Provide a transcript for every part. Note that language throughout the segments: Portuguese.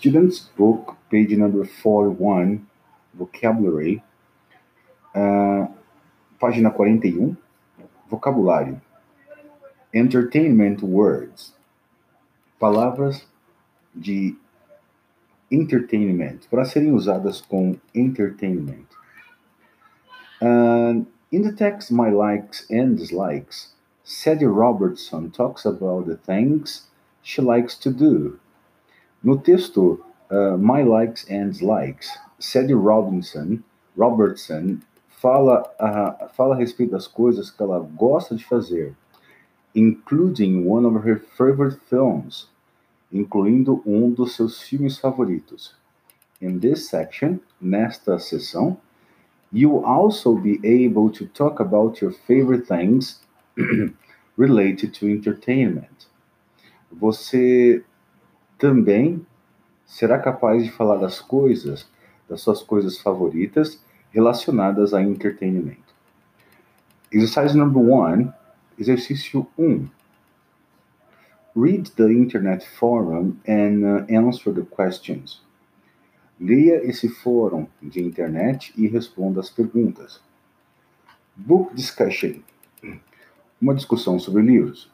Student's Book, page number 41, Vocabulary. Uh, página 41, Vocabulário. Entertainment words. Palavras de entertainment, para serem usadas com entertainment. Uh, in the text, My Likes and Dislikes, Sadie Robertson talks about the things she likes to do. No texto uh, My Likes and Dislikes, Sadie Robinson, Robertson fala, uh, fala a respeito das coisas que ela gosta de fazer, including one of her favorite films, incluindo um dos seus filmes favoritos. In this section, nesta seção, you will also be able to talk about your favorite things related to entertainment. Você também será capaz de falar das coisas, das suas coisas favoritas relacionadas a entretenimento. Exercise number one, exercício 1. Um. Read the internet forum and uh, answer the questions. Leia esse fórum de internet e responda as perguntas. Book discussion. Uma discussão sobre livros.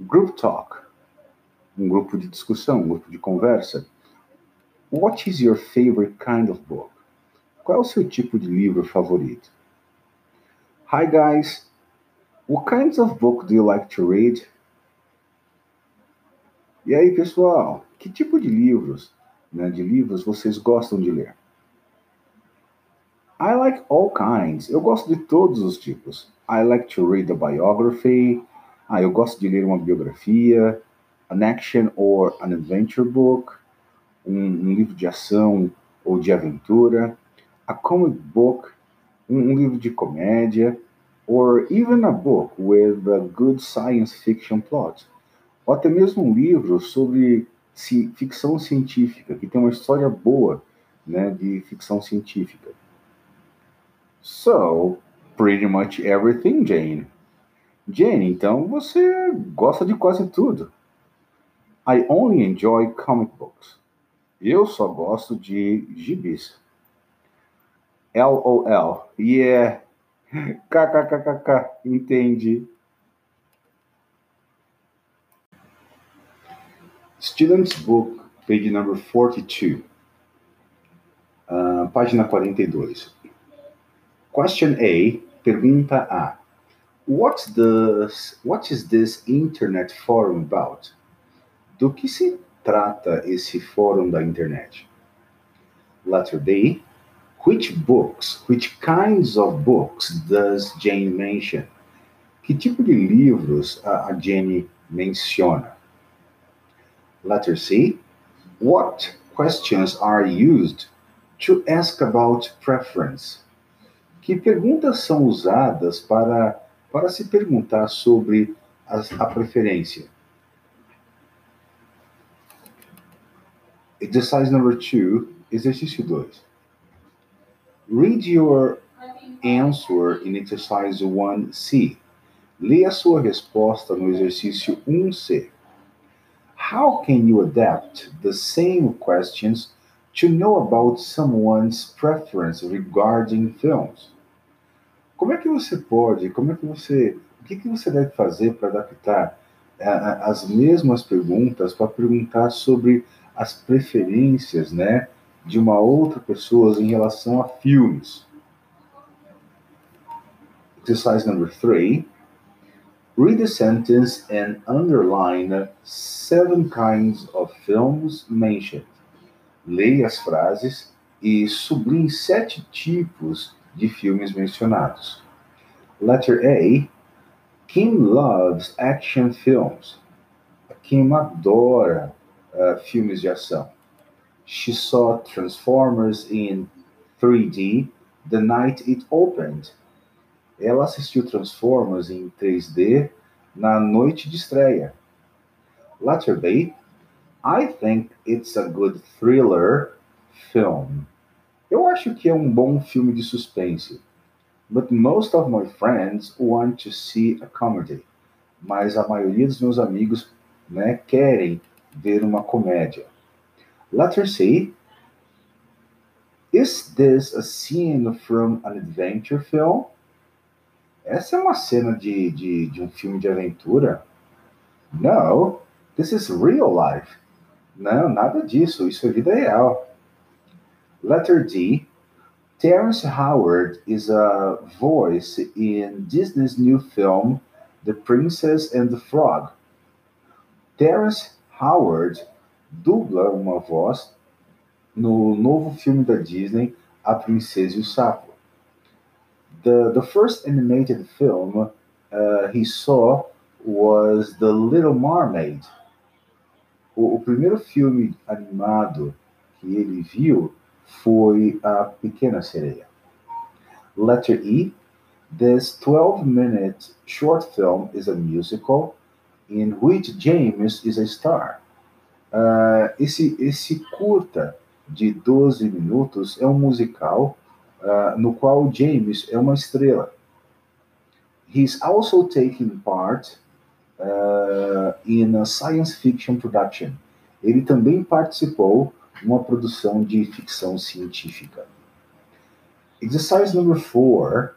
Group talk. Um grupo de discussão, um grupo de conversa. What is your favorite kind of book? Qual é o seu tipo de livro favorito? Hi guys, what kinds of book do you like to read? E aí pessoal, que tipo de livros, né, de livros vocês gostam de ler? I like all kinds. Eu gosto de todos os tipos. I like to read a biography. Ah, eu gosto de ler uma biografia, an action or an adventure book, um, um livro de ação ou de aventura a comic book, um livro de comédia, or even a book with a good science fiction plot, ou até mesmo um livro sobre ficção científica, que tem uma história boa né, de ficção científica. So, pretty much everything, Jane. Jane, então você gosta de quase tudo. I only enjoy comic books. Eu só gosto de gibis. LOL. Yeah. KKKKK. Entendi. Student's Book, page number 42. Uh, página 42. Question A, pergunta A. What's this, what is this internet forum about? Do que se trata esse fórum da internet? Letter B. Which books, which kinds of books does Jane mention? Que tipo de livros a, Jenny menciona? Letter C. What questions are used to ask about preference? Que perguntas são usadas para, para se perguntar sobre a preferência? Exercise number two, exercício 2. Read your answer in exercise 1C. Leia sua resposta no exercício 1C. How can you adapt the same questions to know about someone's preference regarding films? Como é que você pode, como é que você, o que, que você deve fazer para adaptar uh, as mesmas perguntas para perguntar sobre as preferências, né, de uma outra pessoa em relação a filmes. Exercise number three. Read the sentence and underline seven kinds of films mentioned. Leia as frases e sublinhe sete tipos de filmes mencionados. Letter A. Kim loves action films. Kim adora uh, filmes de ação. She saw Transformers in 3D the night it opened. Ela assistiu Transformers em 3D na noite de estreia. Letter B. I think it's a good thriller film. Eu acho que é um bom filme de suspense. But most of my friends want to see a comedy. Mas a maioria dos meus amigos né, querem ver uma comédia. Letter C. Is this a scene from an adventure film? Essa é uma cena de, de, de um filme de aventura? No, this is real life. Não, nada disso. Isso é vida real. Letter D. Terrence Howard is a voice in Disney's new film, The Princess and the Frog. Terrence Howard dubla uma voz no novo filme da Disney, A Princesa e o Sapo. The, the first animated film uh, he saw was The Little Mermaid. O, o primeiro filme animado que ele viu foi A Pequena Sereia. Letter E. This 12 minute short film is a musical in which James is a star. Uh, esse, esse curta de 12 minutos é um musical uh, no qual James é uma estrela. He's also taking part uh, in a science fiction production. Ele também participou uma produção de ficção científica. Exercise number four.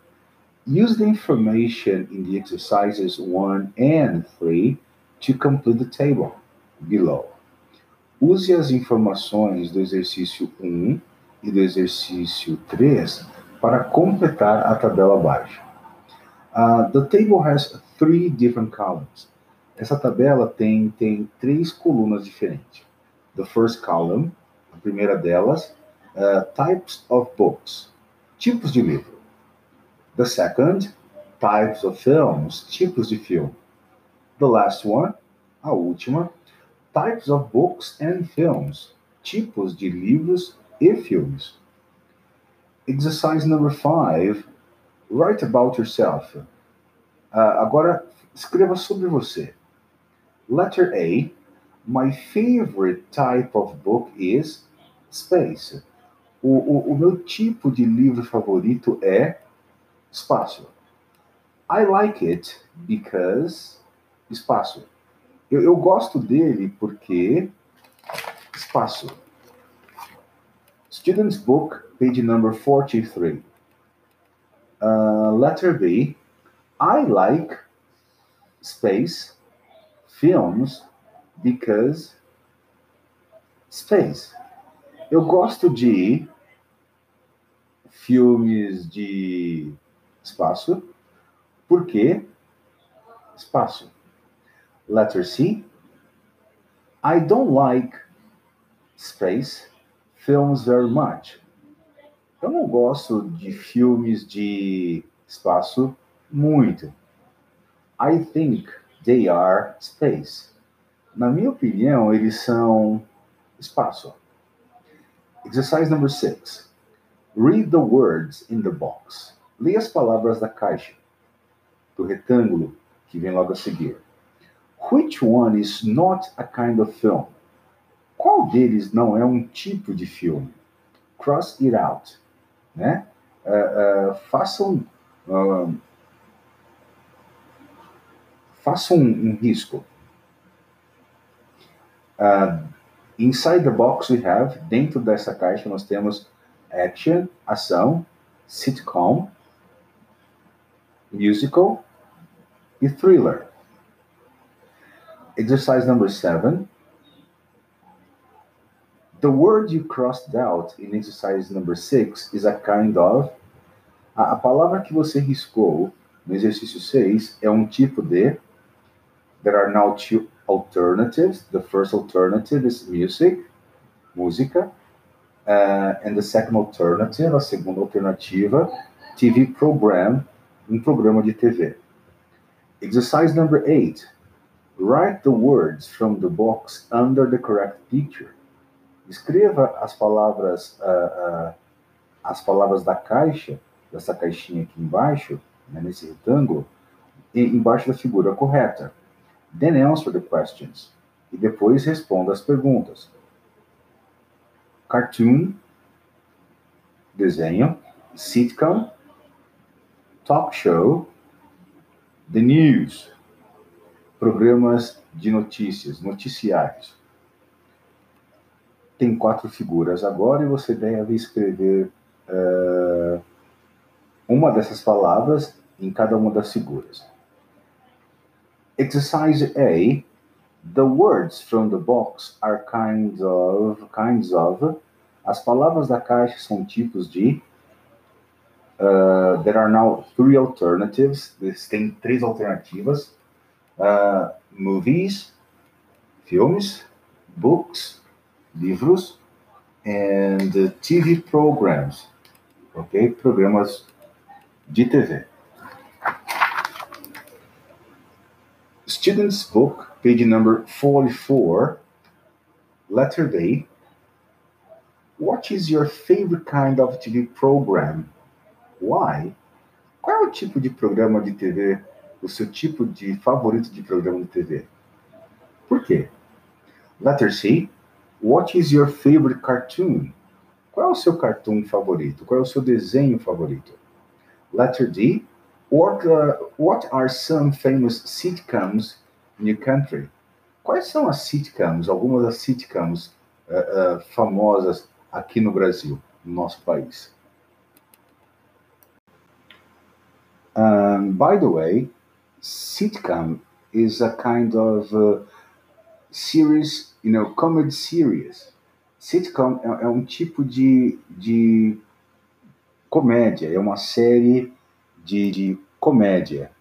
Use the information in the exercises one and three to complete the table below. Use as informações do exercício 1 e do exercício 3 para completar a tabela abaixo. Uh, the table has three different columns. Essa tabela tem, tem três colunas diferentes. The first column a primeira delas, uh, types of books, tipos de livro. The second, types of films, tipos de filme. The last one, a última, types of books and films, tipos de livros e filmes. Exercise number five, write about yourself. Uh, agora, escreva sobre você. Letter A, My favorite type of book is space. O, o, o meu tipo de livro favorito é espaço. I like it because espaço. Eu, eu gosto dele porque espaço. Student's book, page number 43. Uh, letter B. I like space films because space. Eu gosto de filmes de espaço, porque espaço. Letter C. I don't like space films very much. Eu não gosto de filmes de espaço muito. I think they are space. Na minha opinião, eles são espaço. Exercise number six. Read the words in the box. Leia as palavras da caixa, do retângulo que vem logo a seguir. Which one is not a kind of film? Qual deles não é um tipo de filme? Cross it out. Né? Uh, uh, façam uh, façam um, um risco. Inside the box we have, dentro dessa caixa nós temos action, ação, sitcom, musical e thriller. Exercise number seven. The word you crossed out in exercise number six is a kind of. A, a palavra que você riscou no exercício 6 é um tipo de. There are now two alternatives. The first alternative is music, música. Uh, and the second alternative, a segunda alternativa, TV program, um programa de TV. Exercise number eight. Write the words from the box under the correct picture. Escreva as palavras, uh, uh, as palavras da caixa, dessa caixinha aqui embaixo, né, nesse retângulo, e, embaixo da figura correta. Then answer the questions. E depois responda as perguntas. Cartoon, desenho, sitcom, talk show, the news, programas de notícias, noticiários. tem quatro figuras agora e você deve escrever uh, uma dessas palavras em cada uma das figuras. Exercise A. The words from the box are kinds of, kinds of. As palavras da caixa são tipos de. Uh, there are now three alternatives. Tem três alternativas. Uh, movies, filmes, books, livros, and TV programs, ok? Programas de TV. Student's book, page number 44, letter D. What is your favorite kind of TV program? Why? Qual é o tipo de programa de TV, o seu tipo de favorito de programa de TV? Por quê? Letter C. What is your favorite cartoon? Qual é o seu cartoon favorito? Qual é o seu desenho favorito? Letter D. What, uh, what are some famous sitcoms in your country? Quais são as sitcoms, algumas das sitcoms uh, uh, famosas aqui no Brasil, no nosso país? Um, by the way, sitcom is a kind of uh, series, you know, comedy series. Sitcom é, é um tipo de, de comédia, é uma série de, de comédia.